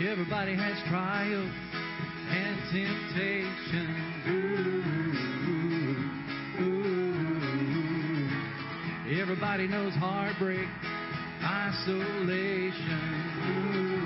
Everybody has trials and temptations. Ooh, ooh. Everybody knows heartbreak, isolation. Ooh,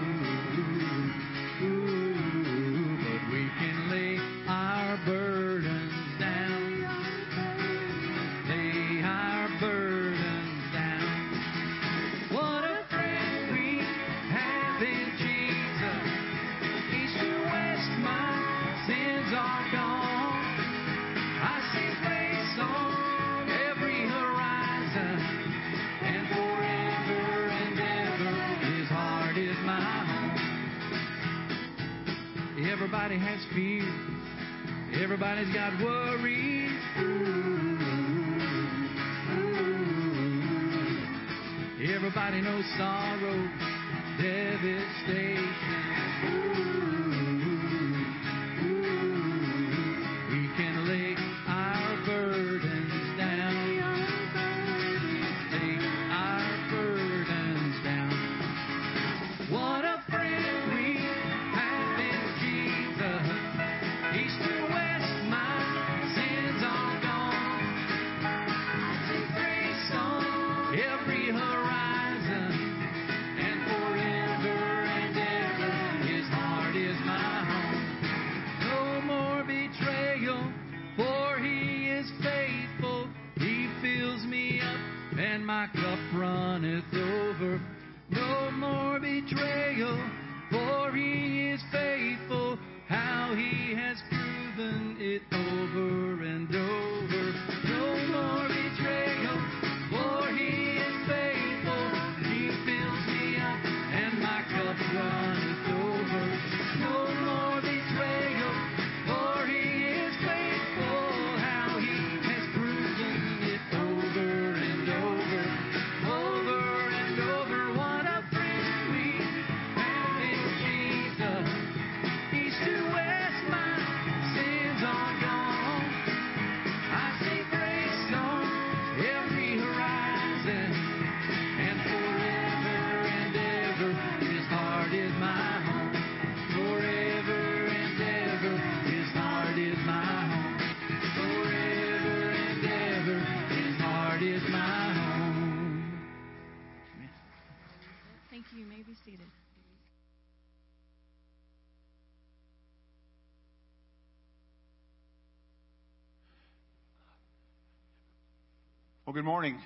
Well, good morning.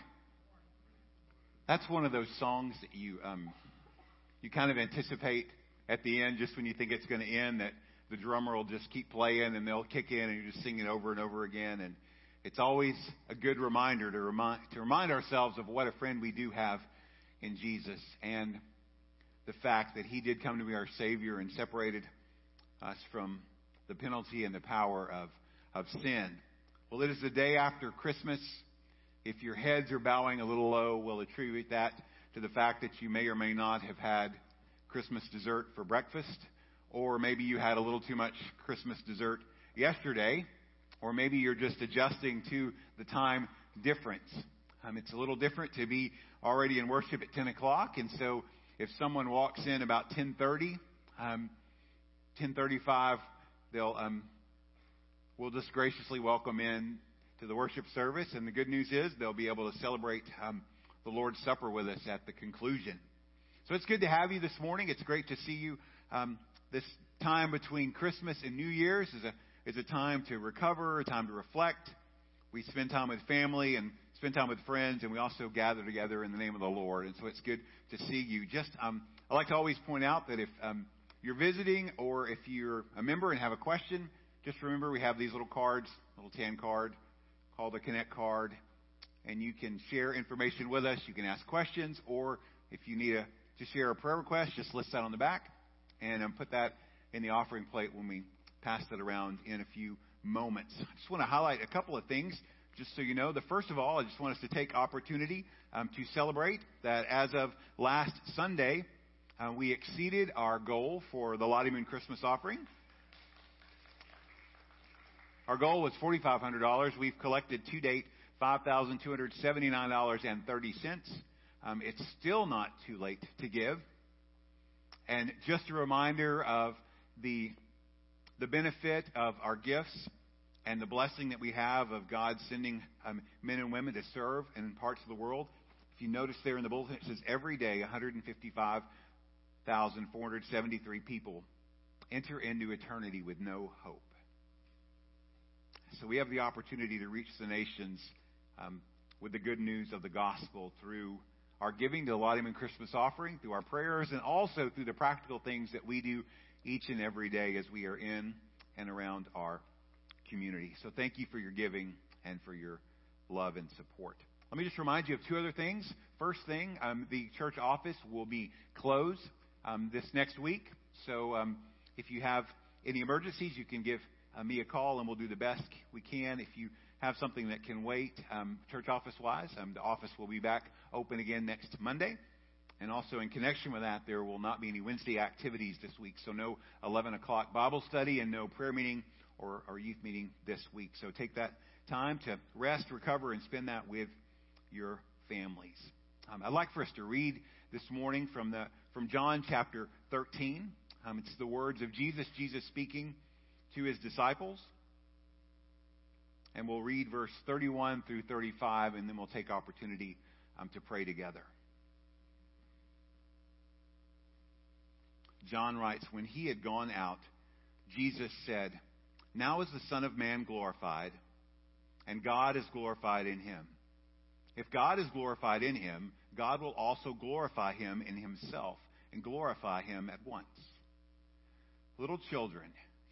That's one of those songs that you um, you kind of anticipate at the end, just when you think it's going to end, that the drummer will just keep playing and they'll kick in and you just sing it over and over again. And it's always a good reminder to remind to remind ourselves of what a friend we do have in Jesus and the fact that He did come to be our Savior and separated us from the penalty and the power of of sin. Well, it is the day after Christmas. If your heads are bowing a little low, we'll attribute that to the fact that you may or may not have had Christmas dessert for breakfast, or maybe you had a little too much Christmas dessert yesterday, or maybe you're just adjusting to the time difference. Um, it's a little different to be already in worship at 10 o'clock, and so if someone walks in about 10:30, um, 10:35, they'll um, we'll just graciously welcome in to the worship service. And the good news is they'll be able to celebrate um, the Lord's Supper with us at the conclusion. So it's good to have you this morning. It's great to see you. Um, this time between Christmas and New Year's is a is a time to recover, a time to reflect. We spend time with family and spend time with friends, and we also gather together in the name of the Lord. And so it's good to see you. Just um, I like to always point out that if um, you're visiting or if you're a member and have a question, just remember we have these little cards, little tan card called the Connect card, and you can share information with us. You can ask questions, or if you need a, to share a prayer request, just list that on the back and um, put that in the offering plate when we pass it around in a few moments. I just want to highlight a couple of things just so you know. The first of all, I just want us to take opportunity um, to celebrate that as of last Sunday, uh, we exceeded our goal for the Lottie Moon Christmas offering. Our goal was $4,500. We've collected to date $5,279.30. Um, it's still not too late to give. And just a reminder of the, the benefit of our gifts and the blessing that we have of God sending um, men and women to serve in parts of the world. If you notice there in the bulletin, it says every day 155,473 people enter into eternity with no hope. So we have the opportunity to reach the nations um, with the good news of the gospel through our giving the Lottie Christmas offering, through our prayers, and also through the practical things that we do each and every day as we are in and around our community. So thank you for your giving and for your love and support. Let me just remind you of two other things. First thing, um, the church office will be closed um, this next week. So um, if you have any emergencies, you can give uh, me a call and we'll do the best we can. If you have something that can wait, um, church office wise, um, the office will be back open again next Monday. And also in connection with that, there will not be any Wednesday activities this week. So no 11 o'clock Bible study and no prayer meeting or, or youth meeting this week. So take that time to rest, recover, and spend that with your families. Um, I'd like for us to read this morning from the from John chapter 13. Um, it's the words of Jesus, Jesus speaking to his disciples. And we'll read verse 31 through 35, and then we'll take opportunity um, to pray together. John writes, When he had gone out, Jesus said, Now is the Son of Man glorified, and God is glorified in him. If God is glorified in him, God will also glorify him in himself and glorify him at once. Little children,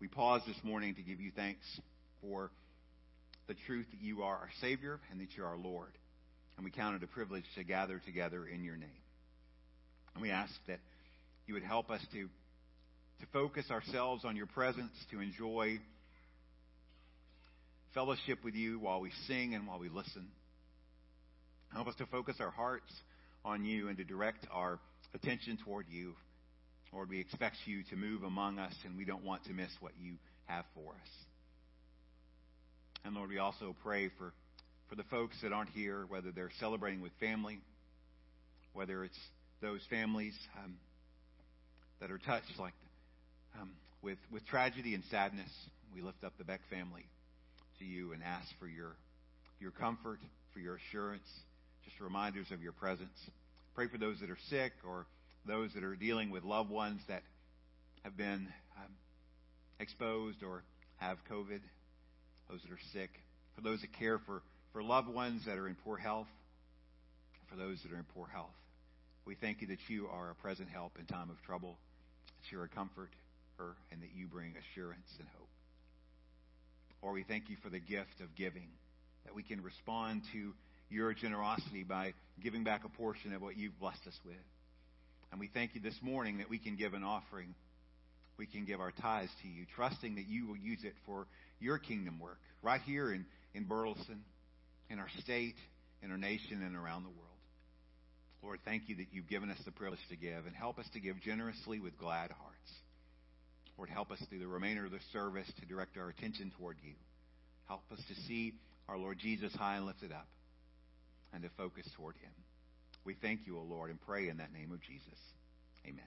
we pause this morning to give you thanks for the truth that you are our Savior and that you're our Lord. And we count it a privilege to gather together in your name. And we ask that you would help us to, to focus ourselves on your presence, to enjoy fellowship with you while we sing and while we listen. Help us to focus our hearts on you and to direct our attention toward you. Lord, we expect you to move among us, and we don't want to miss what you have for us. And Lord, we also pray for, for the folks that aren't here, whether they're celebrating with family, whether it's those families um, that are touched like um, with, with tragedy and sadness. We lift up the Beck family to you and ask for your, your comfort, for your assurance, just reminders of your presence. Pray for those that are sick or those that are dealing with loved ones that have been um, exposed or have COVID, those that are sick, for those that care for, for loved ones that are in poor health, for those that are in poor health. We thank you that you are a present help in time of trouble, that you're a comfort, and that you bring assurance and hope. Or we thank you for the gift of giving, that we can respond to your generosity by giving back a portion of what you've blessed us with. And we thank you this morning that we can give an offering. We can give our tithes to you, trusting that you will use it for your kingdom work right here in, in Burleson, in our state, in our nation, and around the world. Lord, thank you that you've given us the privilege to give and help us to give generously with glad hearts. Lord, help us through the remainder of the service to direct our attention toward you. Help us to see our Lord Jesus high and lifted up and to focus toward him. We thank you, O Lord, and pray in that name of Jesus. Amen.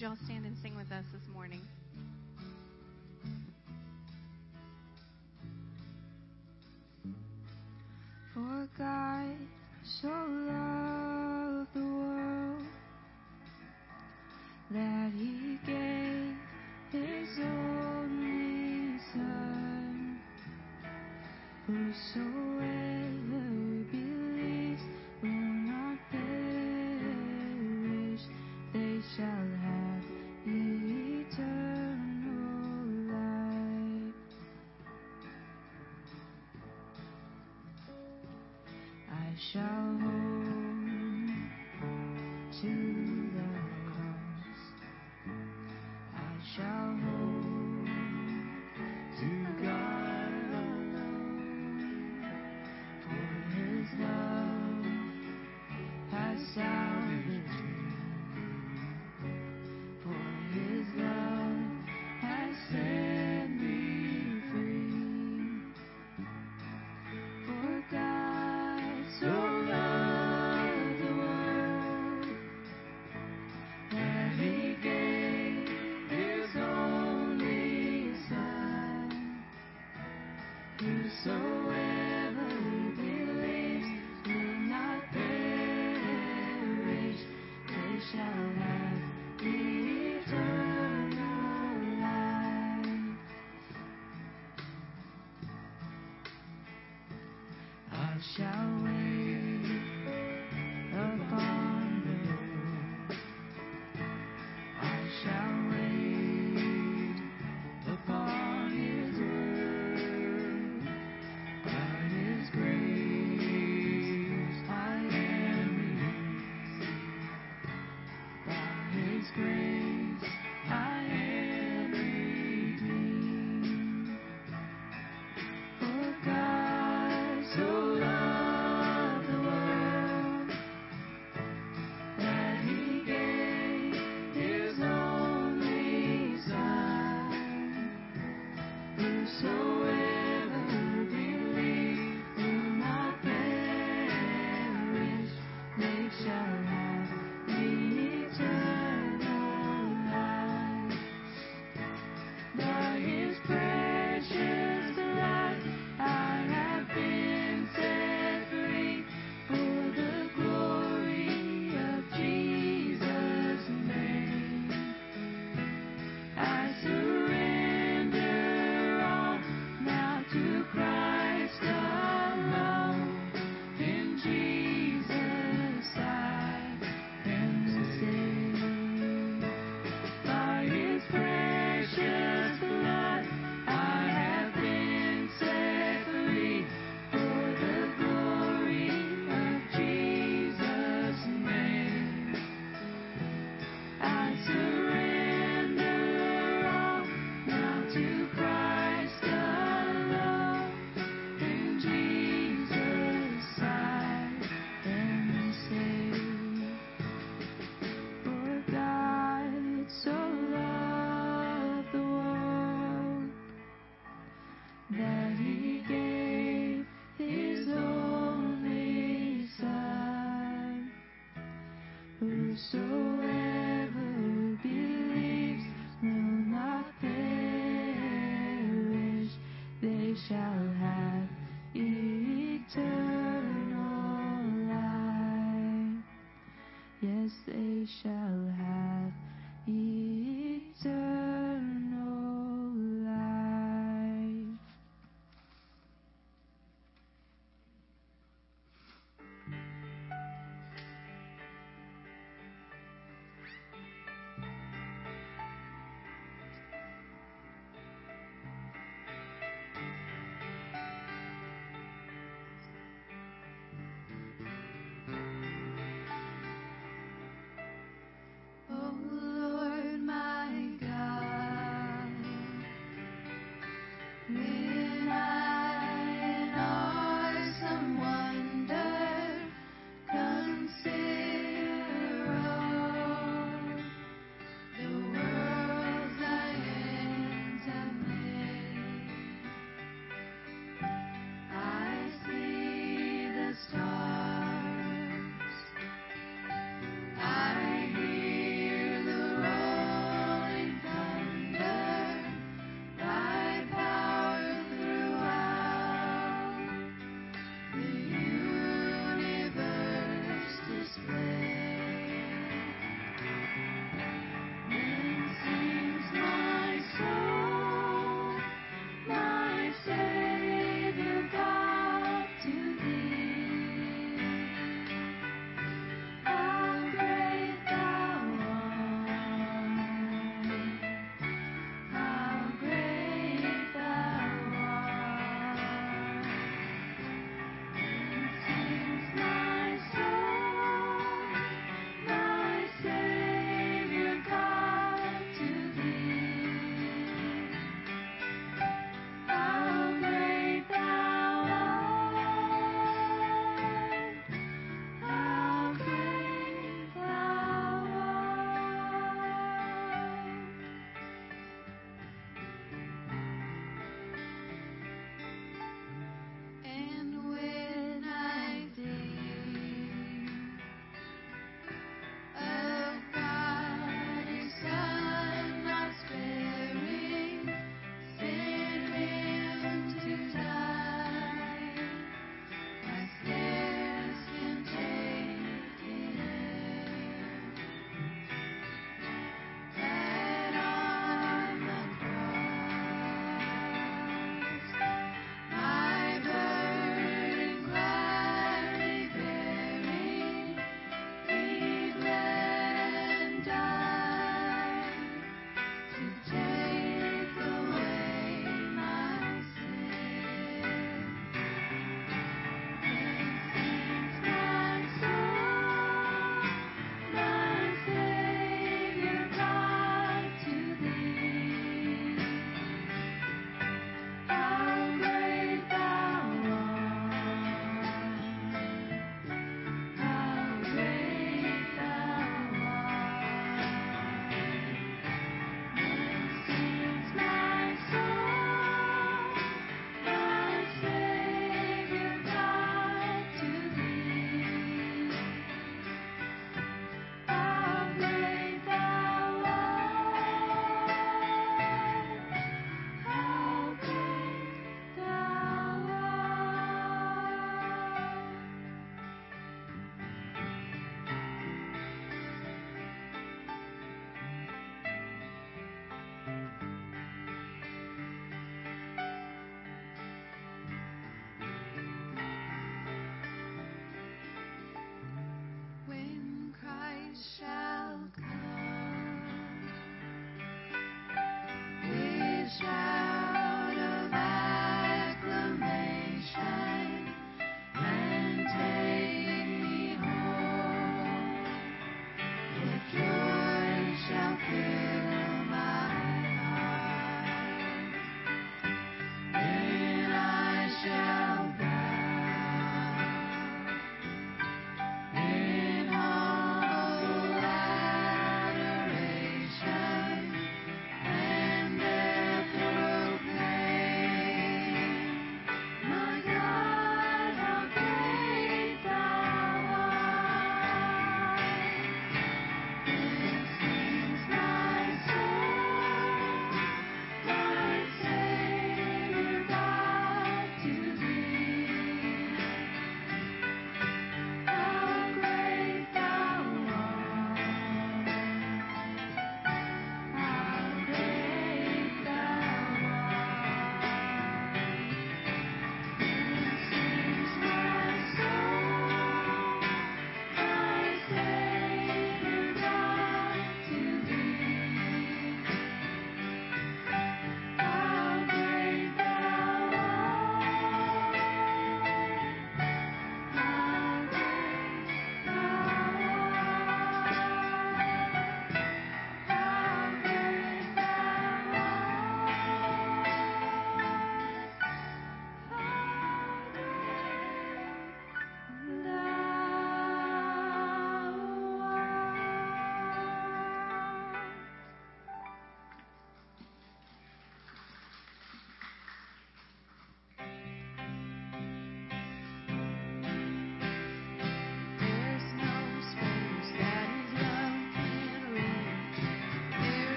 Would y'all stand and sing with us this morning? For God so loved the world that he gave his only Son. Whosoever shower. sensation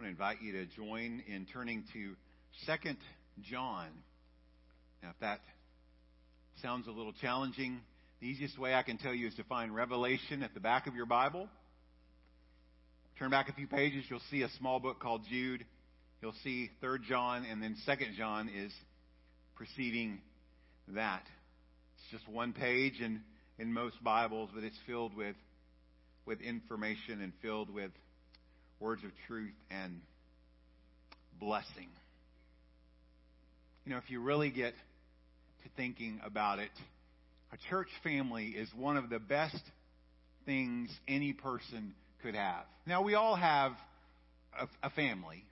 I want to invite you to join in turning to Second John. Now, if that sounds a little challenging, the easiest way I can tell you is to find Revelation at the back of your Bible. Turn back a few pages, you'll see a small book called Jude. You'll see Third John, and then Second John is preceding that. It's just one page in, in most Bibles, but it's filled with with information and filled with words of truth and blessing. You know, if you really get to thinking about it, a church family is one of the best things any person could have. Now, we all have a, a family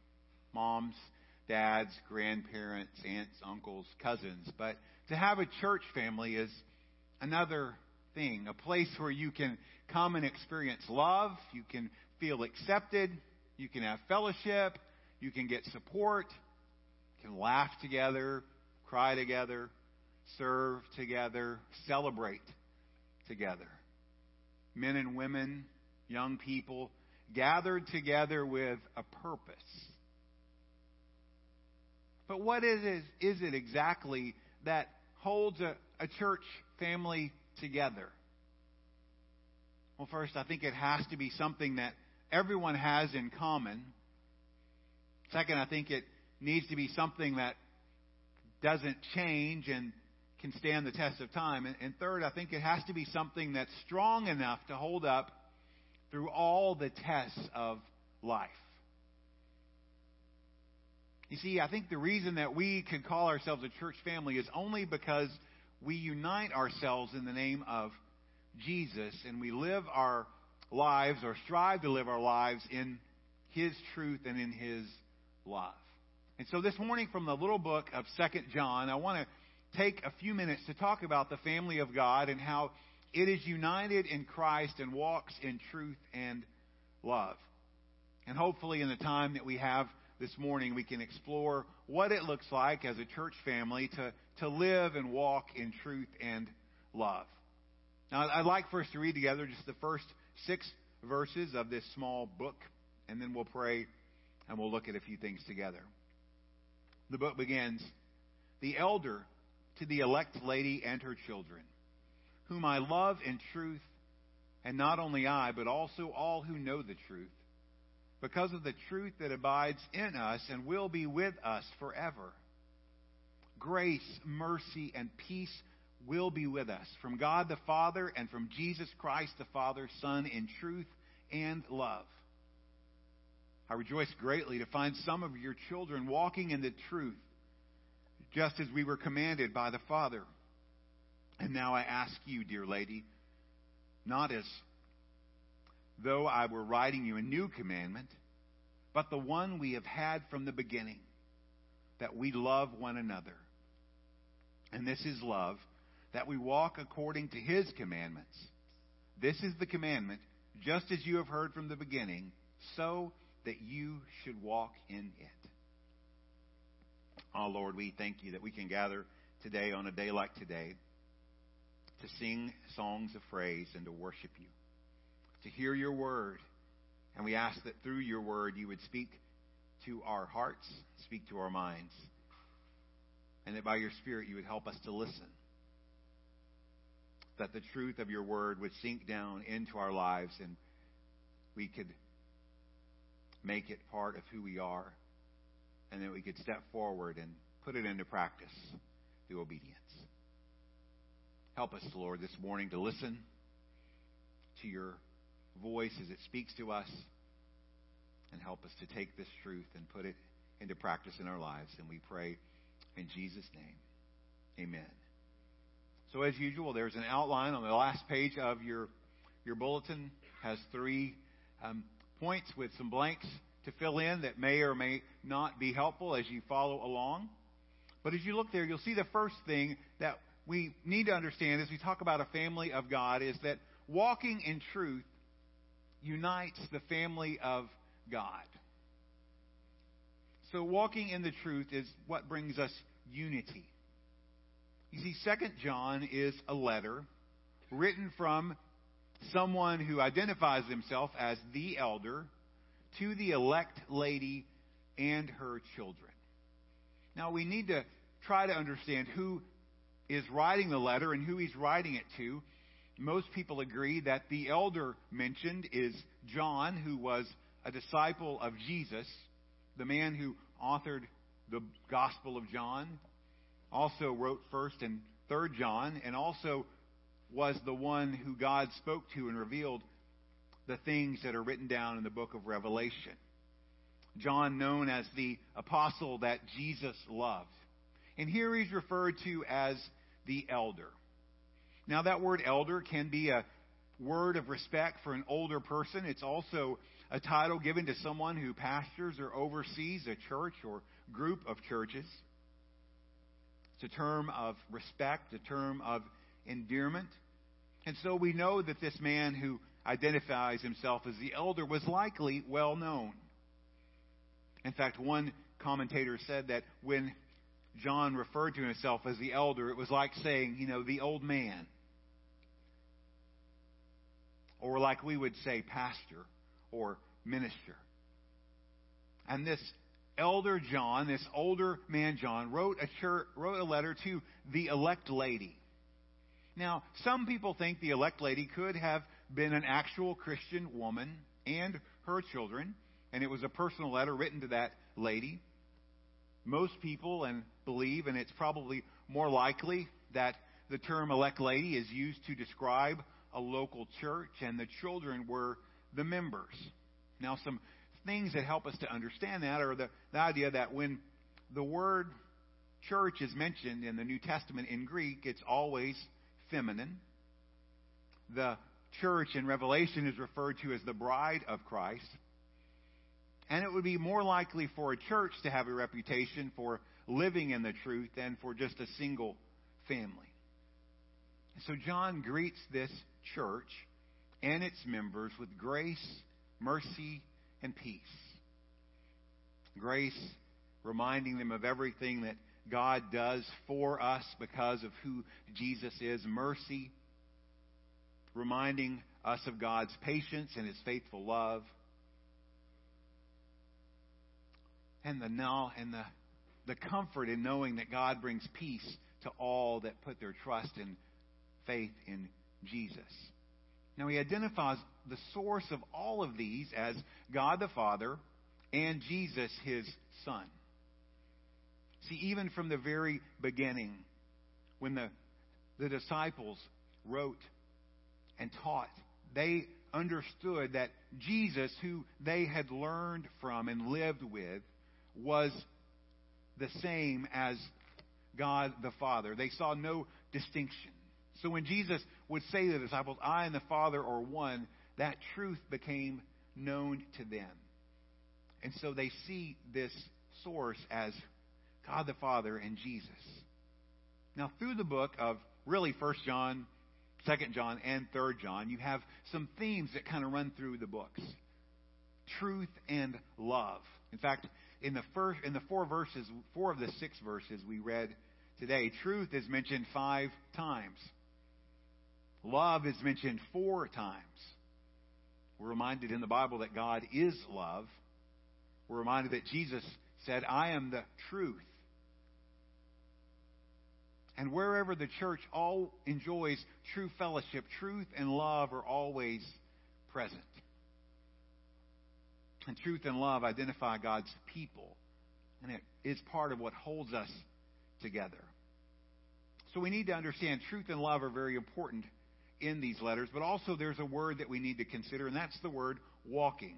moms, dads, grandparents, aunts, uncles, cousins. But to have a church family is another thing, a place where you can come and experience love, you can feel accepted, you can have fellowship, you can get support, you can laugh together, cry together, serve together, celebrate together. Men and women, young people, gathered together with a purpose. But what is it, is it exactly that holds a, a church family together? Well, first, I think it has to be something that everyone has in common. Second, I think it needs to be something that doesn't change and can stand the test of time. And, and third, I think it has to be something that's strong enough to hold up through all the tests of life. You see, I think the reason that we can call ourselves a church family is only because we unite ourselves in the name of Jesus and we live our lives or strive to live our lives in His truth and in His love. And so this morning from the little book of Second John, I want to take a few minutes to talk about the family of God and how it is united in Christ and walks in truth and love. And hopefully in the time that we have this morning, we can explore what it looks like as a church family to, to live and walk in truth and love. Now, I'd like for us to read together just the first six verses of this small book, and then we'll pray and we'll look at a few things together. The book begins The elder to the elect lady and her children, whom I love in truth, and not only I, but also all who know the truth, because of the truth that abides in us and will be with us forever. Grace, mercy, and peace will be with us from God the Father and from Jesus Christ the Father, Son, in truth and love. I rejoice greatly to find some of your children walking in the truth, just as we were commanded by the Father. And now I ask you, dear lady, not as though I were writing you a new commandment, but the one we have had from the beginning, that we love one another. And this is love that we walk according to his commandments. This is the commandment, just as you have heard from the beginning, so that you should walk in it. Oh, Lord, we thank you that we can gather today on a day like today to sing songs of praise and to worship you, to hear your word. And we ask that through your word you would speak to our hearts, speak to our minds, and that by your Spirit you would help us to listen that the truth of your word would sink down into our lives and we could make it part of who we are, and that we could step forward and put it into practice through obedience. Help us, Lord, this morning to listen to your voice as it speaks to us, and help us to take this truth and put it into practice in our lives. And we pray in Jesus' name. Amen. So as usual, there's an outline on the last page of your your bulletin. Has three um, points with some blanks to fill in that may or may not be helpful as you follow along. But as you look there, you'll see the first thing that we need to understand as we talk about a family of God is that walking in truth unites the family of God. So walking in the truth is what brings us unity. You see, Second John is a letter written from someone who identifies himself as the elder to the elect lady and her children. Now we need to try to understand who is writing the letter and who he's writing it to. Most people agree that the elder mentioned is John, who was a disciple of Jesus, the man who authored the Gospel of John, also wrote 1st and 3rd John, and also was the one who God spoke to and revealed the things that are written down in the book of Revelation. John, known as the apostle that Jesus loved. And here he's referred to as the elder. Now, that word elder can be a word of respect for an older person. It's also a title given to someone who pastors or oversees a church or group of churches. It's a term of respect, a term of endearment. And so we know that this man who identifies himself as the elder was likely well known. In fact, one commentator said that when John referred to himself as the elder, it was like saying, you know, the old man. Or like we would say, pastor or minister. And this elder John, this older man John, wrote a, wrote a letter to the elect lady. Now, some people think the elect lady could have been an actual Christian woman and her children, and it was a personal letter written to that lady. Most people and believe, and it's probably more likely that the term elect lady is used to describe a local church, and the children were the members. Now, some things that help us to understand that are the, the idea that when the word church is mentioned in the New Testament in Greek, it's always feminine. The church in Revelation is referred to as the bride of Christ. And it would be more likely for a church to have a reputation for living in the truth than for just a single family. So John greets this church and its members with grace, mercy, and peace. Grace, reminding them of everything that God does for us because of who Jesus is. Mercy, reminding us of God's patience and his faithful love. And the now and the, the comfort in knowing that God brings peace to all that put their trust and faith in Jesus. Now he identifies the source of all of these as God the Father and Jesus his Son. See, even from the very beginning, when the, the disciples wrote and taught, they understood that Jesus, who they had learned from and lived with, was the same as God the Father. They saw no distinction. So when Jesus would say to the disciples, I and the Father are one, that truth became known to them. And so they see this source as God the Father and Jesus. Now, through the book of really 1 John, 2 John, and 3 John, you have some themes that kind of run through the books truth and love. In fact, in the first in the four verses, four of the six verses we read today, truth is mentioned five times. Love is mentioned four times. We're reminded in the Bible that God is love. We're reminded that Jesus said, I am the truth. And wherever the church all enjoys true fellowship, truth and love are always present. And truth and love identify God's people. And it is part of what holds us together. So we need to understand truth and love are very important in these letters, but also there's a word that we need to consider, and that's the word walking.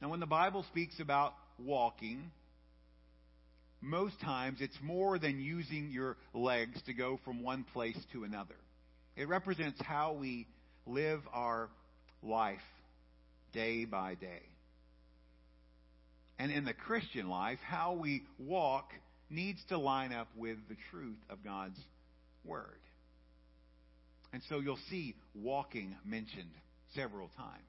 Now, when the Bible speaks about walking, most times it's more than using your legs to go from one place to another. It represents how we live our life day by day. And in the Christian life, how we walk needs to line up with the truth of God's Word. And so you'll see walking mentioned several times.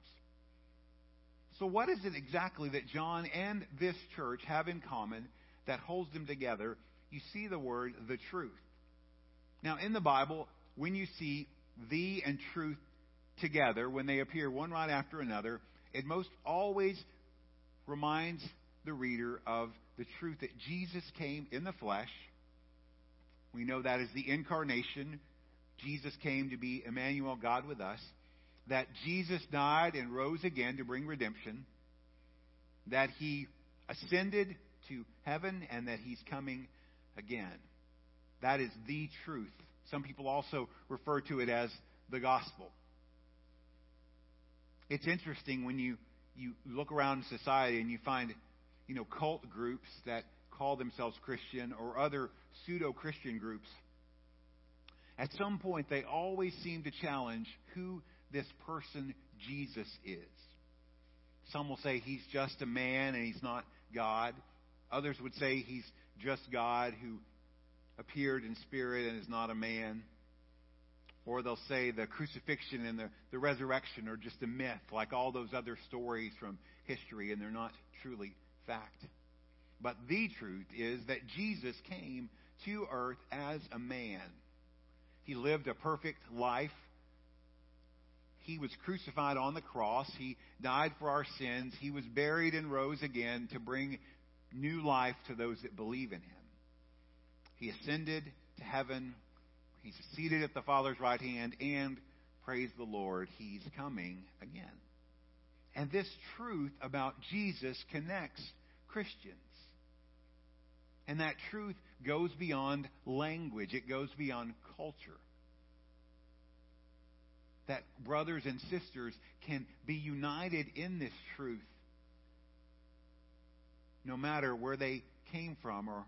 So, what is it exactly that John and this church have in common that holds them together? You see the word the truth. Now, in the Bible, when you see the and truth together, when they appear one right after another, it most always reminds the reader of the truth that Jesus came in the flesh. We know that is the incarnation. Jesus came to be Emmanuel, God with us that Jesus died and rose again to bring redemption, that he ascended to heaven, and that he's coming again. That is the truth. Some people also refer to it as the gospel. It's interesting when you, you look around society and you find, you know, cult groups that call themselves Christian or other pseudo Christian groups. At some point, they always seem to challenge who this person Jesus is. Some will say he's just a man and he's not God. Others would say he's just God who appeared in spirit and is not a man. Or they'll say the crucifixion and the, the resurrection are just a myth, like all those other stories from history, and they're not truly fact. But the truth is that Jesus came to earth as a man. He lived a perfect life he was crucified on the cross. He died for our sins. He was buried and rose again to bring new life to those that believe in him. He ascended to heaven. He's seated at the Father's right hand, and praise the Lord, he's coming again. And this truth about Jesus connects Christians. And that truth goes beyond language, it goes beyond culture that brothers and sisters can be united in this truth no matter where they came from or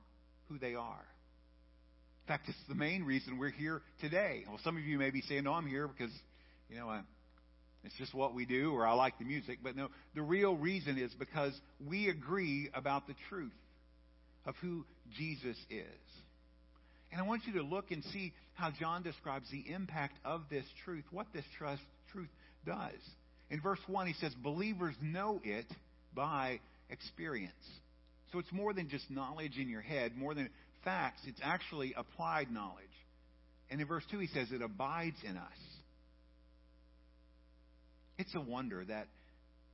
who they are. In fact, it's the main reason we're here today. Well, some of you may be saying, no, I'm here because, you know, I, it's just what we do or I like the music. But no, the real reason is because we agree about the truth of who Jesus is. And I want you to look and see how John describes the impact of this truth, what this trust, truth does. In verse 1, he says, Believers know it by experience. So it's more than just knowledge in your head, more than facts. It's actually applied knowledge. And in verse 2, he says, It abides in us. It's a wonder that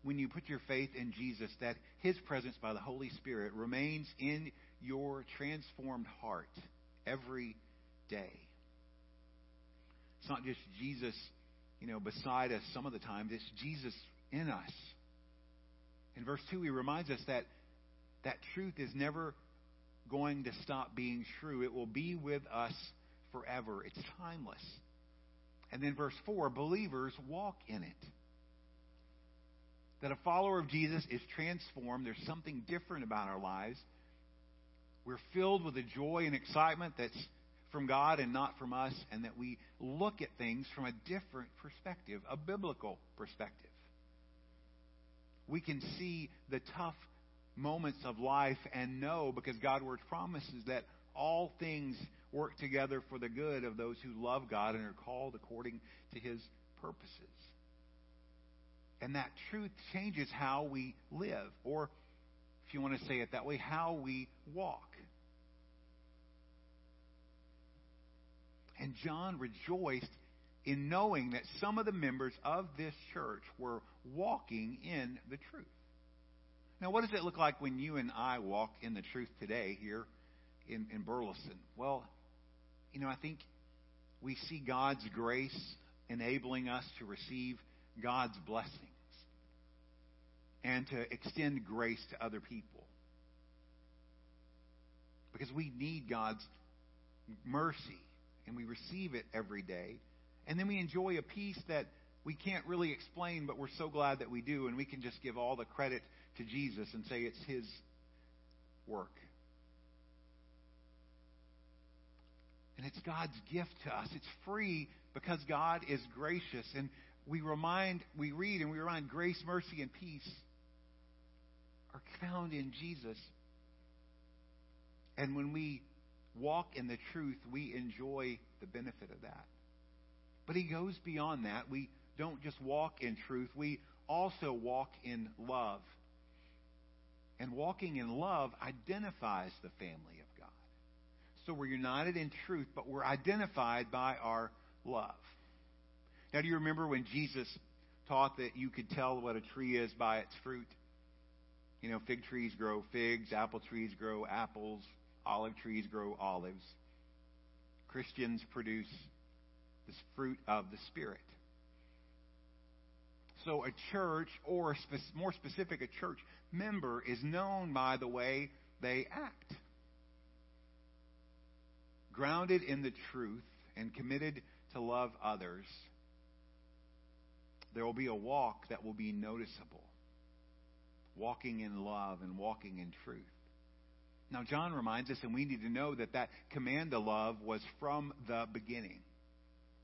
when you put your faith in Jesus, that his presence by the Holy Spirit remains in your transformed heart every day. It's not just Jesus, you know, beside us some of the time. It's Jesus in us. In verse 2, he reminds us that that truth is never going to stop being true. It will be with us forever. It's timeless. And then verse 4, believers walk in it. That a follower of Jesus is transformed. There's something different about our lives. We're filled with a joy and excitement that's from God and not from us, and that we look at things from a different perspective, a biblical perspective. We can see the tough moments of life and know, because God's word promises that all things work together for the good of those who love God and are called according to his purposes. And that truth changes how we live, or if you want to say it that way, how we walk. And John rejoiced in knowing that some of the members of this church were walking in the truth. Now, what does it look like when you and I walk in the truth today here in, in Burleson? Well, you know, I think we see God's grace enabling us to receive God's blessings and to extend grace to other people. Because we need God's mercy and we receive it every day. And then we enjoy a peace that we can't really explain, but we're so glad that we do, and we can just give all the credit to Jesus and say it's His work. And it's God's gift to us. It's free because God is gracious. And we remind, we read and we remind grace, mercy, and peace are found in Jesus. And when we walk in the truth, we enjoy the benefit of that. But he goes beyond that. We don't just walk in truth, we also walk in love. And walking in love identifies the family of God. So we're united in truth, but we're identified by our love. Now, do you remember when Jesus taught that you could tell what a tree is by its fruit? You know, fig trees grow figs, apple trees grow apples, olive trees grow olives. Christians produce this fruit of the Spirit. So a church, or more specific, a church member, is known by the way they act. Grounded in the truth and committed to love others, there will be a walk that will be noticeable. Walking in love and walking in truth. Now, John reminds us, and we need to know that that command to love was from the beginning.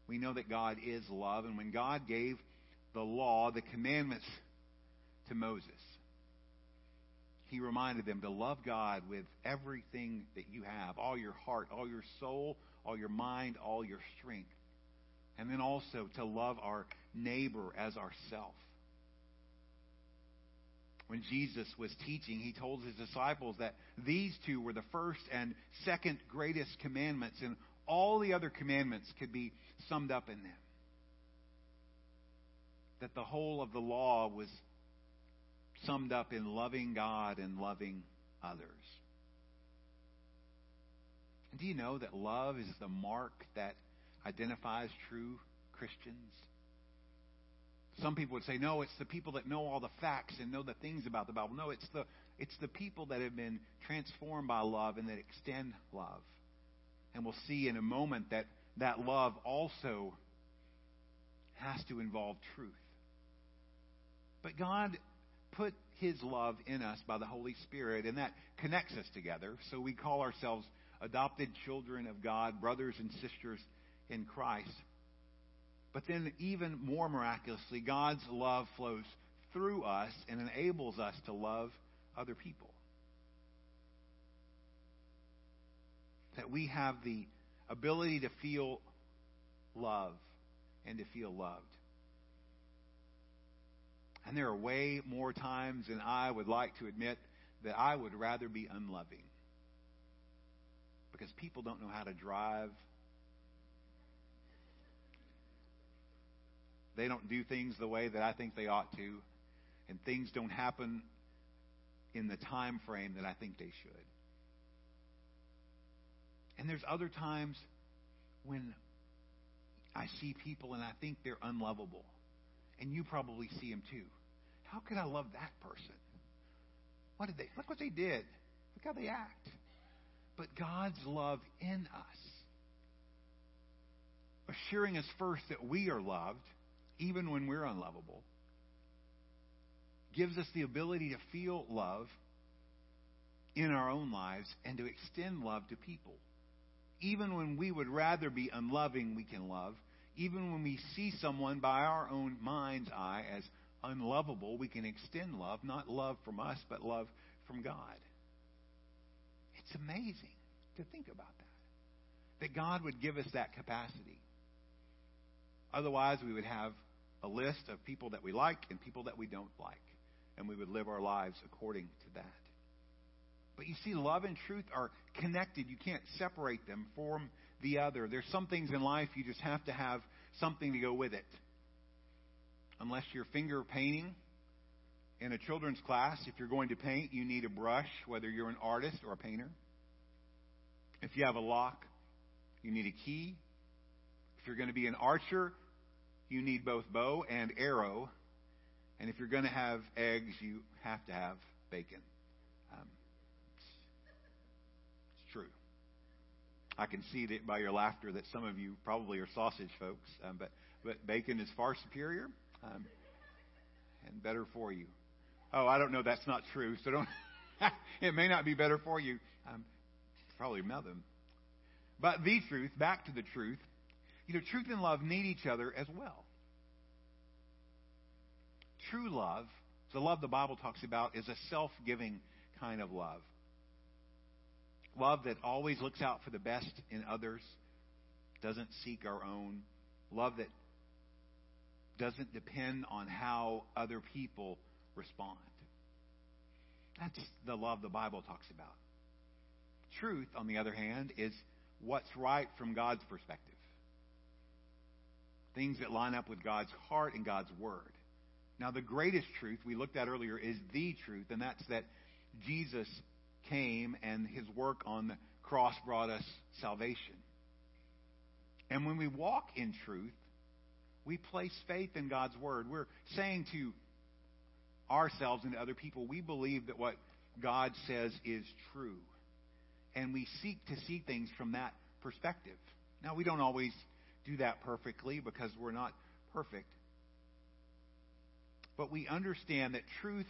We know that God is love, and when God gave the law, the commandments to Moses, he reminded them to love God with everything that you have all your heart, all your soul, all your mind, all your strength. And then also to love our neighbor as ourself. When Jesus was teaching, he told his disciples that these two were the first and second greatest commandments, and all the other commandments could be summed up in them. That the whole of the law was summed up in loving God and loving others. Do you know that love is the mark that identifies true Christians? Some people would say, no, it's the people that know all the facts and know the things about the Bible. No, it's the, it's the people that have been transformed by love and that extend love. And we'll see in a moment that that love also has to involve truth. But God put His love in us by the Holy Spirit, and that connects us together. So we call ourselves adopted children of God, brothers and sisters in Christ. But then, even more miraculously, God's love flows through us and enables us to love other people. That we have the ability to feel love and to feel loved. And there are way more times than I would like to admit that I would rather be unloving. Because people don't know how to drive. They don't do things the way that I think they ought to. And things don't happen in the time frame that I think they should. And there's other times when I see people and I think they're unlovable. And you probably see them too. How can I love that person? What did they look what they did? Look how they act. But God's love in us, assuring us first that we are loved, even when we're unlovable, gives us the ability to feel love in our own lives and to extend love to people. Even when we would rather be unloving, we can love. Even when we see someone by our own mind's eye as unlovable, we can extend love, not love from us, but love from God. It's amazing to think about that. That God would give us that capacity. Otherwise, we would have a list of people that we like and people that we don't like. And we would live our lives according to that. But you see, love and truth are connected. You can't separate them from the other. There's some things in life you just have to have something to go with it. Unless you're finger painting in a children's class, if you're going to paint, you need a brush, whether you're an artist or a painter. If you have a lock, you need a key. If you're going to be an archer, you need both bow and arrow. And if you're going to have eggs, you have to have bacon. Um, it's true. I can see that by your laughter that some of you probably are sausage folks, um, but but bacon is far superior um, and better for you. Oh, I don't know. That's not true. So don't. it may not be better for you. Um, probably them. But the truth, back to the truth. You know, truth and love need each other as well. True love the love the Bible talks about is a self giving kind of love. Love that always looks out for the best in others, doesn't seek our own. Love that doesn't depend on how other people respond. That's the love the Bible talks about. Truth, on the other hand, is what's right from God's perspective. Things that line up with God's heart and God's word. Now, the greatest truth we looked at earlier is the truth, and that's that Jesus came and his work on the cross brought us salvation. And when we walk in truth, we place faith in God's word. We're saying to ourselves and to other people, we believe that what God says is true. And we seek to see things from that perspective. Now, we don't always do that perfectly because we're not perfect. But we understand that truth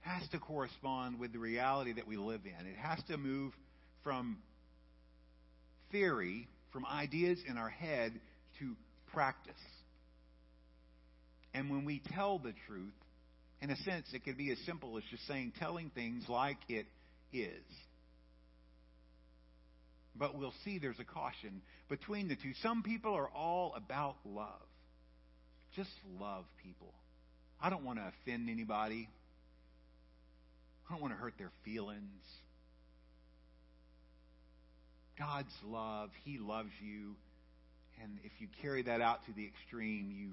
has to correspond with the reality that we live in. It has to move from theory, from ideas in our head, to practice. And when we tell the truth, in a sense, it could be as simple as just saying, telling things like it is. But we'll see there's a caution between the two. Some people are all about love. Just love people. I don't want to offend anybody. I don't want to hurt their feelings. God's love, He loves you. And if you carry that out to the extreme, you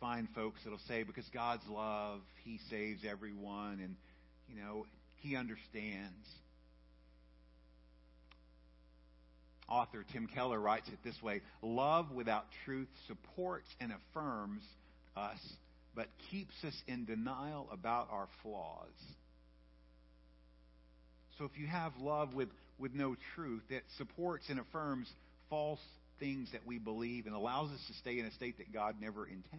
find folks that'll say, because God's love, He saves everyone, and, you know, He understands. Author Tim Keller writes it this way Love without truth supports and affirms us, but keeps us in denial about our flaws. So if you have love with, with no truth, that supports and affirms false things that we believe and allows us to stay in a state that God never intends.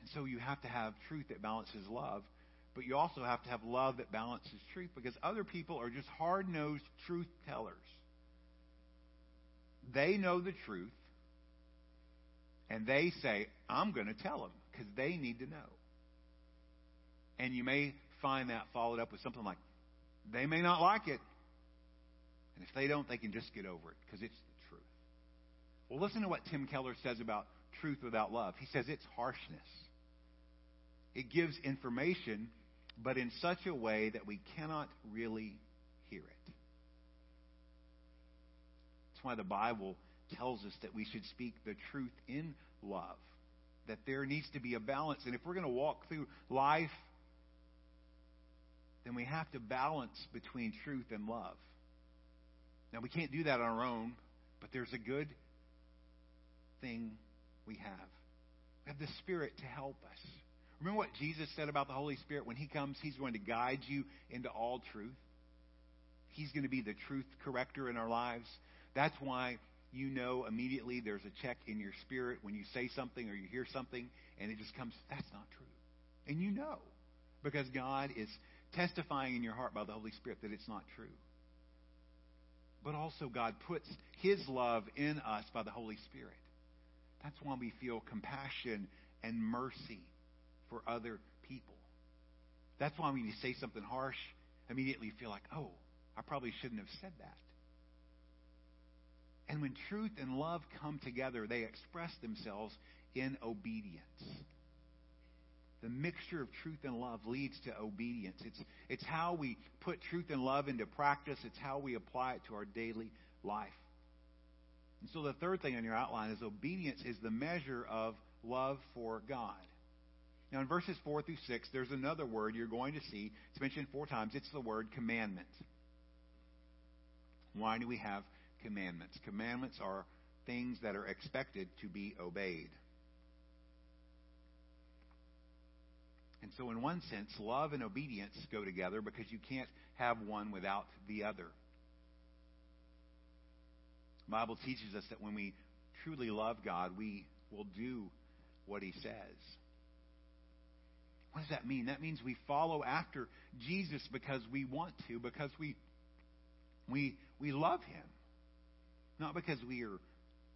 And so you have to have truth that balances love, but you also have to have love that balances truth because other people are just hard nosed truth tellers. They know the truth, and they say, I'm going to tell them because they need to know. And you may find that followed up with something like, they may not like it. And if they don't, they can just get over it because it's the truth. Well, listen to what Tim Keller says about truth without love. He says it's harshness. It gives information, but in such a way that we cannot really hear it. That's why the Bible tells us that we should speak the truth in love, that there needs to be a balance. And if we're going to walk through life, then we have to balance between truth and love. Now, we can't do that on our own, but there's a good thing we have. We have the Spirit to help us. Remember what Jesus said about the Holy Spirit? When He comes, He's going to guide you into all truth. He's going to be the truth corrector in our lives. That's why you know immediately there's a check in your spirit when you say something or you hear something and it just comes, that's not true. And you know because God is testifying in your heart by the Holy Spirit that it's not true. But also, God puts His love in us by the Holy Spirit. That's why we feel compassion and mercy for other people. That's why when you say something harsh, immediately you feel like, oh, I probably shouldn't have said that. And when truth and love come together, they express themselves in obedience. The mixture of truth and love leads to obedience. It's, it's how we put truth and love into practice, it's how we apply it to our daily life. And so the third thing on your outline is obedience is the measure of love for God. Now, in verses 4 through 6, there's another word you're going to see. It's mentioned four times. It's the word commandment. Why do we have commandments? Commandments are things that are expected to be obeyed. And so, in one sense, love and obedience go together because you can't have one without the other. The Bible teaches us that when we truly love God, we will do what He says. What does that mean? That means we follow after Jesus because we want to, because we we we love Him, not because we are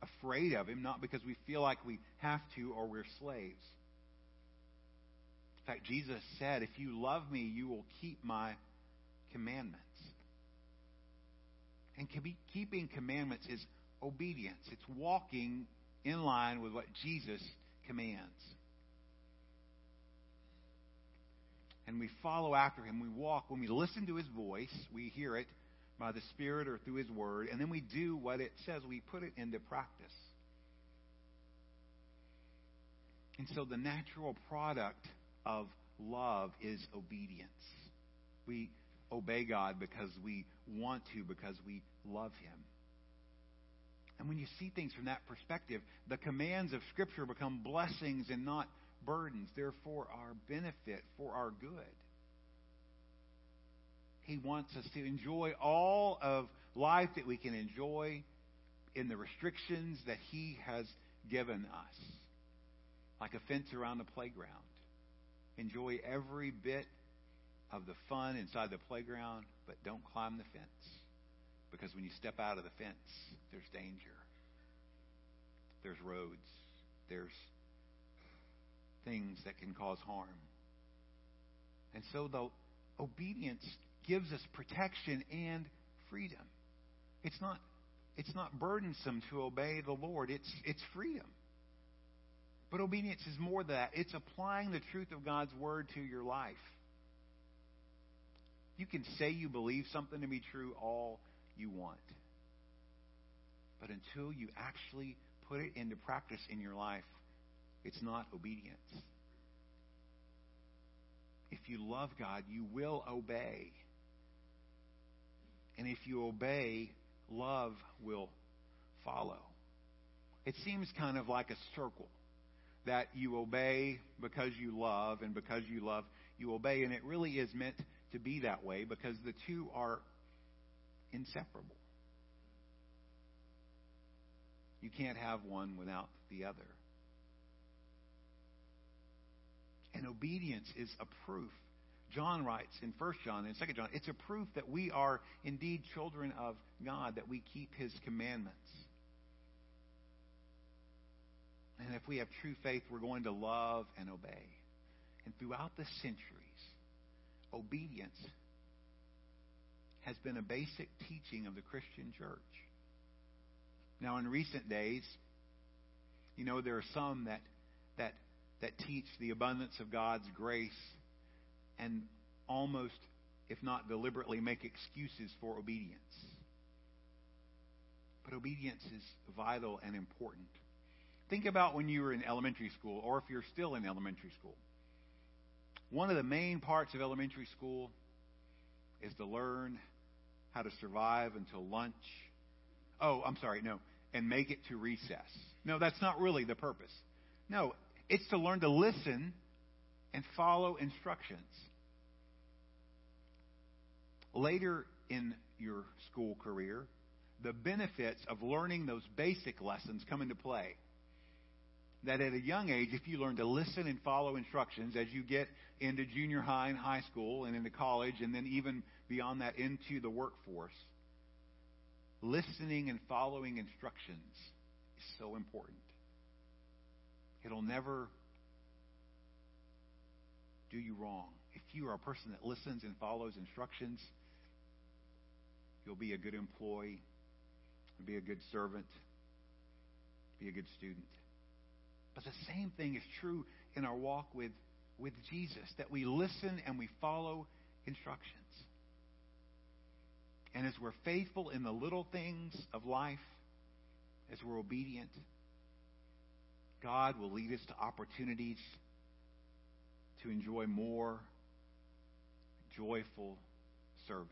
afraid of Him, not because we feel like we have to or we're slaves. In fact, Jesus said, If you love me, you will keep my commandments. And keeping commandments is obedience, it's walking in line with what Jesus commands. And we follow after him. We walk. When we listen to his voice, we hear it by the Spirit or through his word, and then we do what it says. We put it into practice. And so the natural product of love is obedience. We obey God because we want to, because we love Him. And when you see things from that perspective, the commands of Scripture become blessings and not burdens. They're for our benefit, for our good. He wants us to enjoy all of life that we can enjoy in the restrictions that He has given us, like a fence around the playground. Enjoy every bit of the fun inside the playground, but don't climb the fence. Because when you step out of the fence, there's danger. There's roads. There's things that can cause harm. And so the obedience gives us protection and freedom. It's not it's not burdensome to obey the Lord. It's it's freedom. But obedience is more than that. It's applying the truth of God's word to your life. You can say you believe something to be true all you want. But until you actually put it into practice in your life, it's not obedience. If you love God, you will obey. And if you obey, love will follow. It seems kind of like a circle that you obey because you love, and because you love, you obey. And it really is meant to be that way because the two are inseparable. You can't have one without the other. And obedience is a proof. John writes in 1 John and 2 John, it's a proof that we are indeed children of God, that we keep his commandments. And if we have true faith, we're going to love and obey. And throughout the centuries, obedience has been a basic teaching of the Christian church. Now, in recent days, you know, there are some that, that, that teach the abundance of God's grace and almost, if not deliberately, make excuses for obedience. But obedience is vital and important. Think about when you were in elementary school, or if you're still in elementary school. One of the main parts of elementary school is to learn how to survive until lunch. Oh, I'm sorry, no, and make it to recess. No, that's not really the purpose. No, it's to learn to listen and follow instructions. Later in your school career, the benefits of learning those basic lessons come into play that at a young age, if you learn to listen and follow instructions as you get into junior high and high school and into college and then even beyond that into the workforce, listening and following instructions is so important. It'll never do you wrong. If you are a person that listens and follows instructions, you'll be a good employee, be a good servant, be a good student. But the same thing is true in our walk with, with Jesus, that we listen and we follow instructions. And as we're faithful in the little things of life, as we're obedient, God will lead us to opportunities to enjoy more joyful service,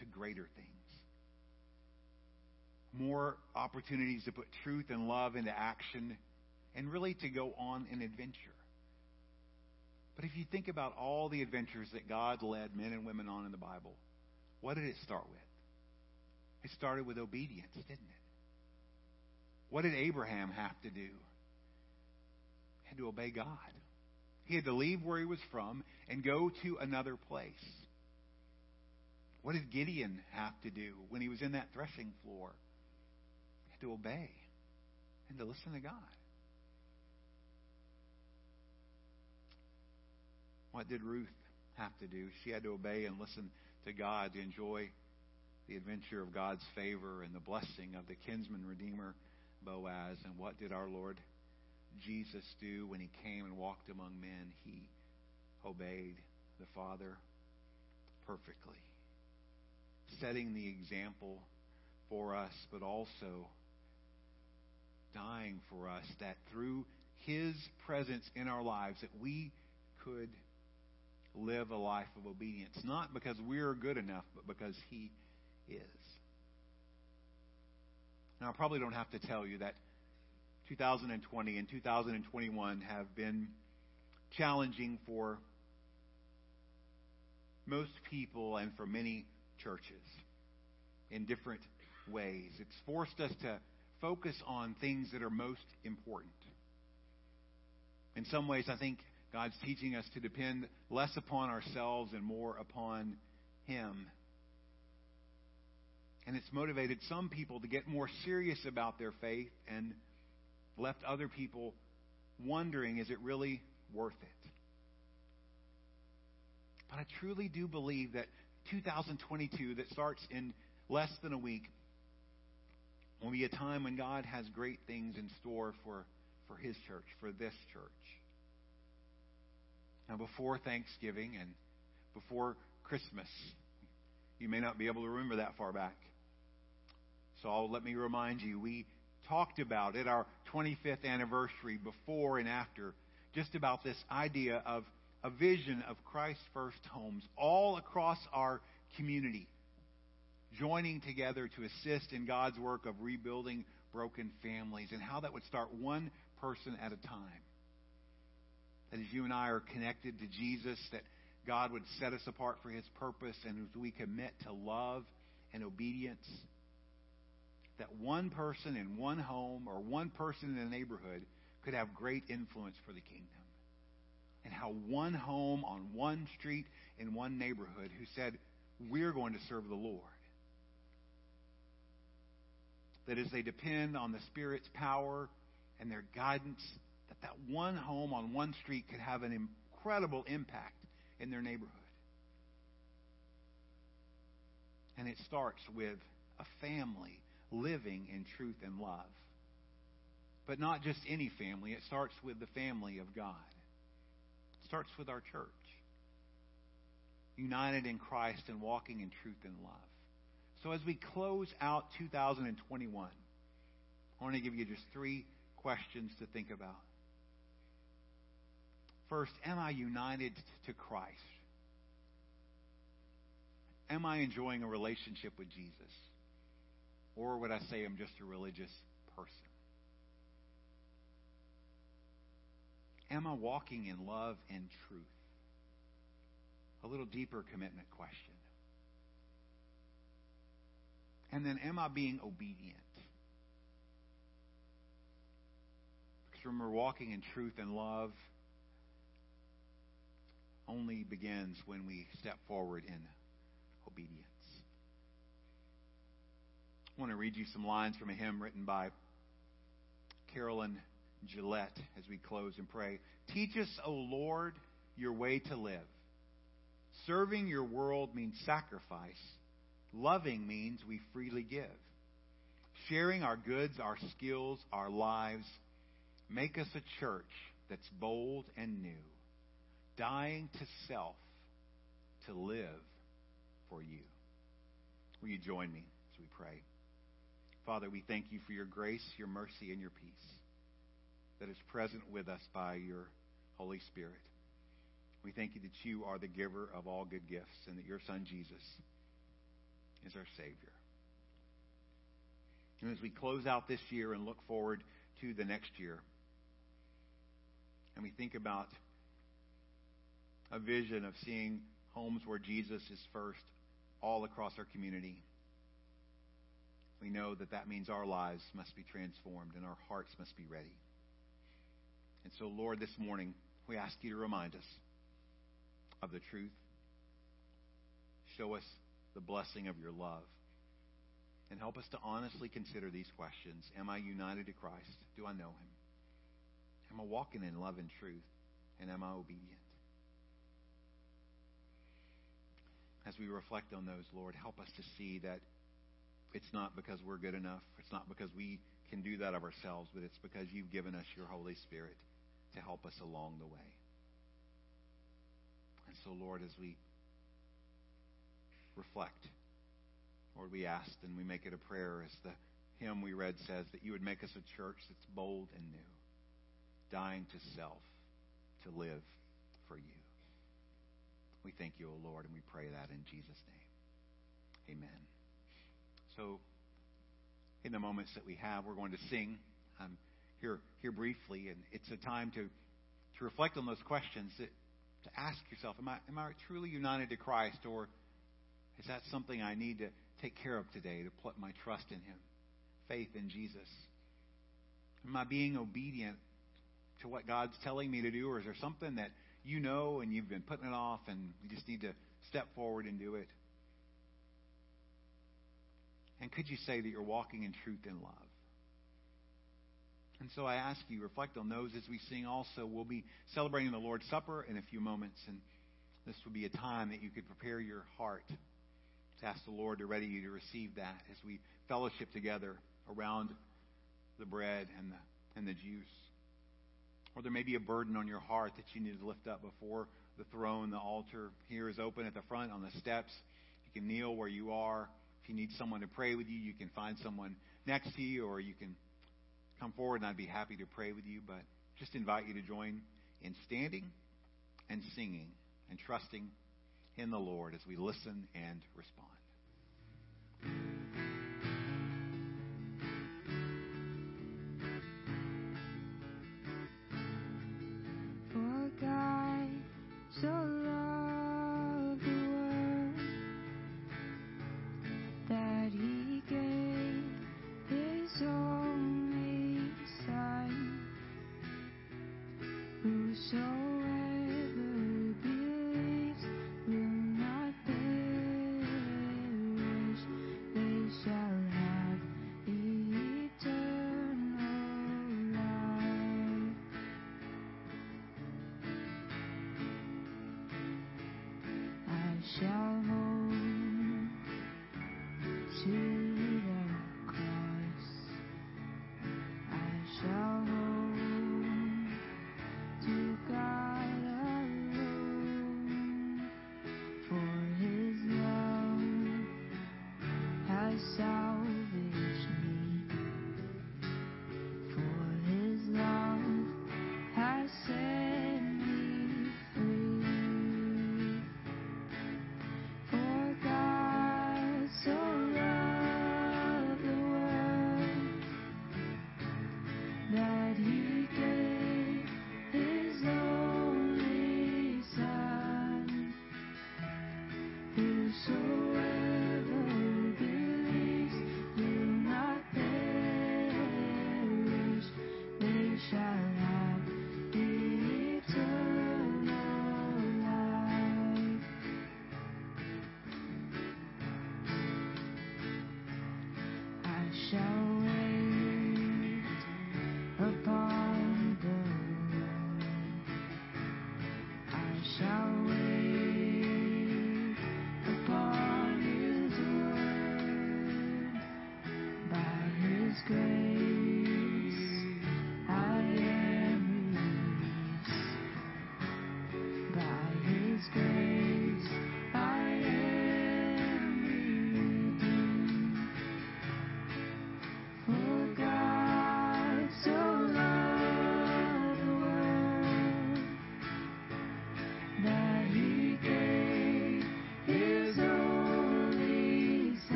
to greater things more opportunities to put truth and love into action and really to go on an adventure. But if you think about all the adventures that God led men and women on in the Bible, what did it start with? It started with obedience, didn't it? What did Abraham have to do? He had to obey God. He had to leave where he was from and go to another place. What did Gideon have to do when he was in that threshing floor? He had to obey and to listen to God. What did Ruth have to do? She had to obey and listen to God to enjoy the adventure of God's favor and the blessing of the kinsman redeemer Boaz. And what did our Lord Jesus do when he came and walked among men? He obeyed the Father perfectly, setting the example for us, but also dying for us that through his presence in our lives that we could live a life of obedience not because we're good enough but because he is now i probably don't have to tell you that 2020 and 2021 have been challenging for most people and for many churches in different ways it's forced us to focus on things that are most important. In some ways, I think God's teaching us to depend less upon ourselves and more upon Him. And it's motivated some people to get more serious about their faith and left other people wondering is it really worth it? But I truly do believe that 2022, that starts in less than a week, will be a time when God has great things in store for, for His church, for this church. Now, before Thanksgiving and before Christmas, you may not be able to remember that far back. So let me remind you, we talked about at our 25th anniversary, before and after, just about this idea of a vision of Christ's First Homes all across our community joining together to assist in God's work of rebuilding broken families and how that would start one person at a time. That as you and I are connected to Jesus, that God would set us apart for His purpose and as we commit to love and obedience, that one person in one home or one person in a neighborhood could have great influence for the kingdom. And how one home on one street in one neighborhood who said, We're going to serve the Lord that as they depend on the Spirit's power and their guidance, that that one home on one street could have an incredible impact in their neighborhood. And it starts with a family living in truth and love. But not just any family, it starts with the family of God. It starts with our church, united in Christ and walking in truth and love. So as we close out 2021, I want to give you just three questions to think about. First, am I united to Christ? Am I enjoying a relationship with Jesus? Or would I say I'm just a religious person? Am I walking in love and truth? A little deeper commitment question. And then, am I being obedient? Because remember, walking in truth and love only begins when we step forward in obedience. I want to read you some lines from a hymn written by Carolyn Gillette as we close and pray. Teach us, O Lord, your way to live. Serving your world means sacrifice Loving means we freely give. Sharing our goods, our skills, our lives make us a church that's bold and new, dying to self to live for you. Will you join me as we pray? Father, we thank you for your grace, your mercy, and your peace that is present with us by your Holy Spirit. We thank you that you are the giver of all good gifts and that your Son, Jesus, is our Savior. And as we close out this year and look forward to the next year, and we think about a vision of seeing homes where Jesus is first all across our community, we know that that means our lives must be transformed and our hearts must be ready. And so, Lord, this morning, we ask you to remind us of the truth. Show us the blessing of your love. And help us to honestly consider these questions. Am I united to Christ? Do I know him? Am I walking in love and truth? And am I obedient? as we reflect on those, Lord, help us to see that it's not because we're good enough. It's not because we can do that of ourselves, but it's because you've given us your Holy Spirit to help us along the way. And so, Lord, as we reflect, Lord, we ask and we make it a prayer, as the hymn we read says, that you would make us a church that's bold and new, dying to self, to live for you. We thank you, O Lord, and we pray that in Jesus' name. Amen. So, in the moments that we have, we're going to sing um, here, here briefly, and it's a time to, to reflect on those questions, that, to ask yourself, am I, am I truly united to Christ, or is that something I need to take care of today, to put my trust in Him, faith in Jesus? Am I being obedient to what God's telling me to do, or is there something that you know and you've been putting it off and you just need to step forward and do it? And could you say that you're walking in truth and love? And so I ask you, reflect on those as we sing. Also, we'll be celebrating the Lord's Supper in a few moments, and this will be a time that you could prepare your heart to ask the Lord to ready you to receive that as we fellowship together around the bread and the, and the juice. Or there may be a burden on your heart that you need to lift up before the throne. The altar here is open at the front on the steps. You can kneel where you are. If you need someone to pray with you, you can find someone next to you, or you can come forward and I'd be happy to pray with you. But just invite you to join in standing and singing and trusting in the Lord as we listen and respond.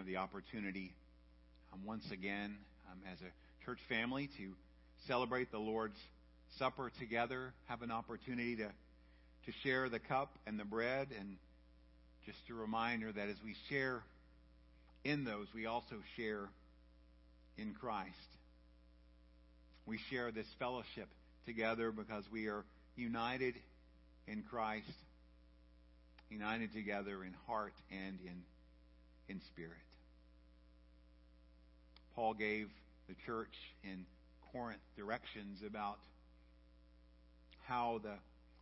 Have the opportunity um, once again um, as a church family to celebrate the Lord's supper together, have an opportunity to, to share the cup and the bread. And just a reminder that as we share in those, we also share in Christ. We share this fellowship together because we are united in Christ, united together in heart and in, in spirit. Paul gave the church in Corinth directions about how the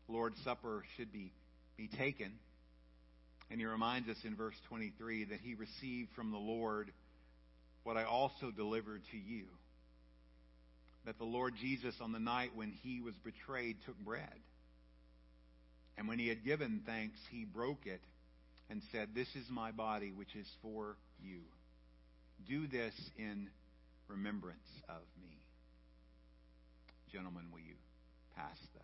Lord's Supper should be, be taken. And he reminds us in verse 23 that he received from the Lord what I also delivered to you. That the Lord Jesus, on the night when he was betrayed, took bread. And when he had given thanks, he broke it and said, This is my body, which is for you. Do this in remembrance of me. Gentlemen, will you pass the,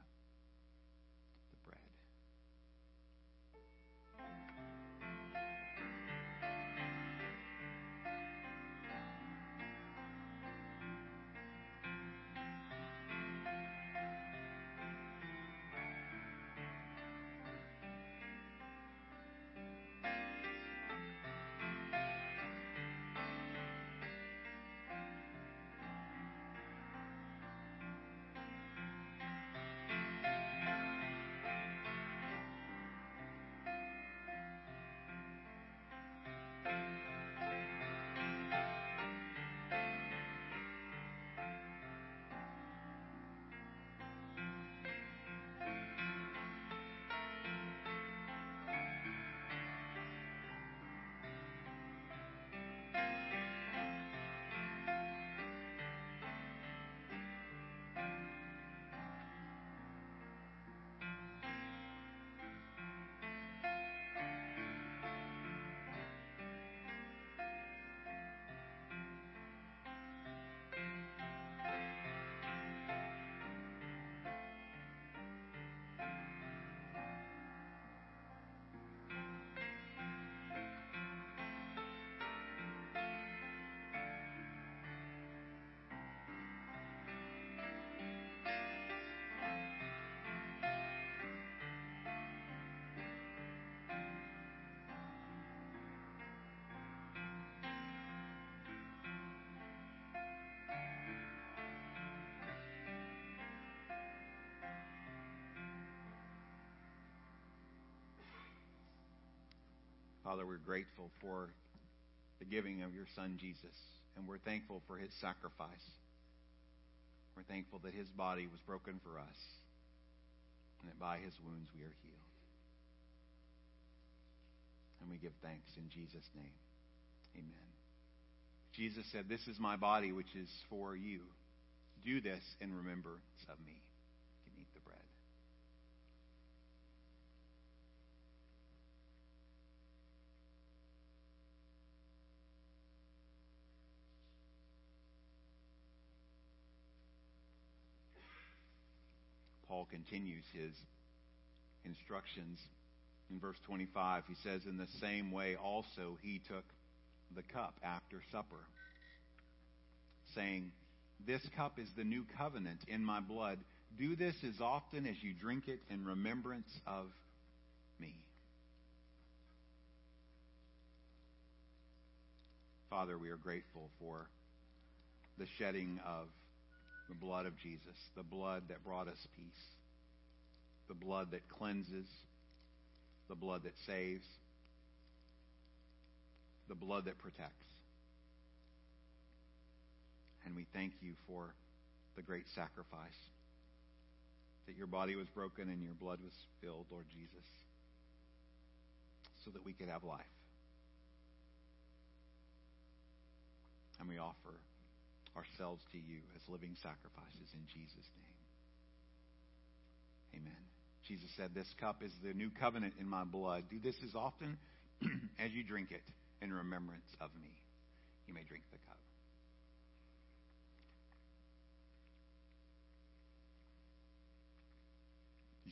Father, we're grateful for the giving of your Son, Jesus, and we're thankful for his sacrifice. We're thankful that his body was broken for us, and that by his wounds we are healed. And we give thanks in Jesus' name. Amen. Jesus said, This is my body, which is for you. Do this in remembrance of me. You can eat the bread. Paul continues his instructions in verse 25. He says, In the same way also he took the cup after supper, saying, This cup is the new covenant in my blood. Do this as often as you drink it in remembrance of me. Father, we are grateful for the shedding of the blood of Jesus, the blood that brought us peace, the blood that cleanses, the blood that saves, the blood that protects. And we thank you for the great sacrifice that your body was broken and your blood was spilled, Lord Jesus, so that we could have life. And we offer ourselves to you as living sacrifices in Jesus' name. Amen. Jesus said, This cup is the new covenant in my blood. Do this as often as you drink it in remembrance of me. You may drink the cup.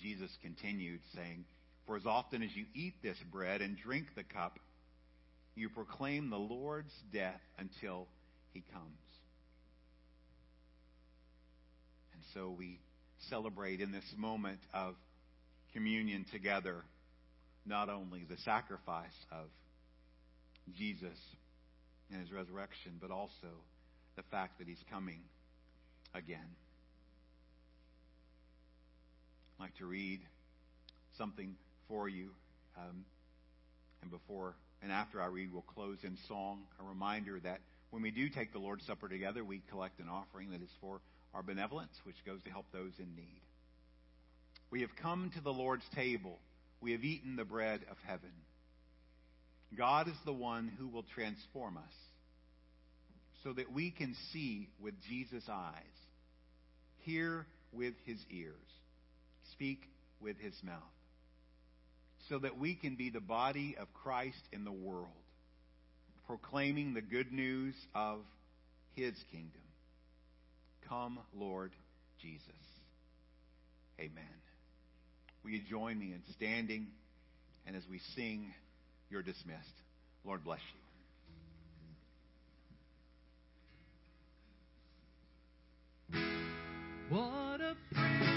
Jesus continued, saying, For as often as you eat this bread and drink the cup, you proclaim the Lord's death until he comes. And so we celebrate in this moment of communion together not only the sacrifice of Jesus and his resurrection, but also the fact that he's coming again. I'd like to read something for you. Um, and before and after I read, we'll close in song. A reminder that when we do take the Lord's Supper together, we collect an offering that is for our benevolence, which goes to help those in need. We have come to the Lord's table. We have eaten the bread of heaven. God is the one who will transform us so that we can see with Jesus' eyes, hear with his ears, speak with his mouth, so that we can be the body of Christ in the world, proclaiming the good news of his kingdom. Come, Lord Jesus. Amen. Will you join me in standing? And as we sing, you're dismissed. Lord bless you. What a.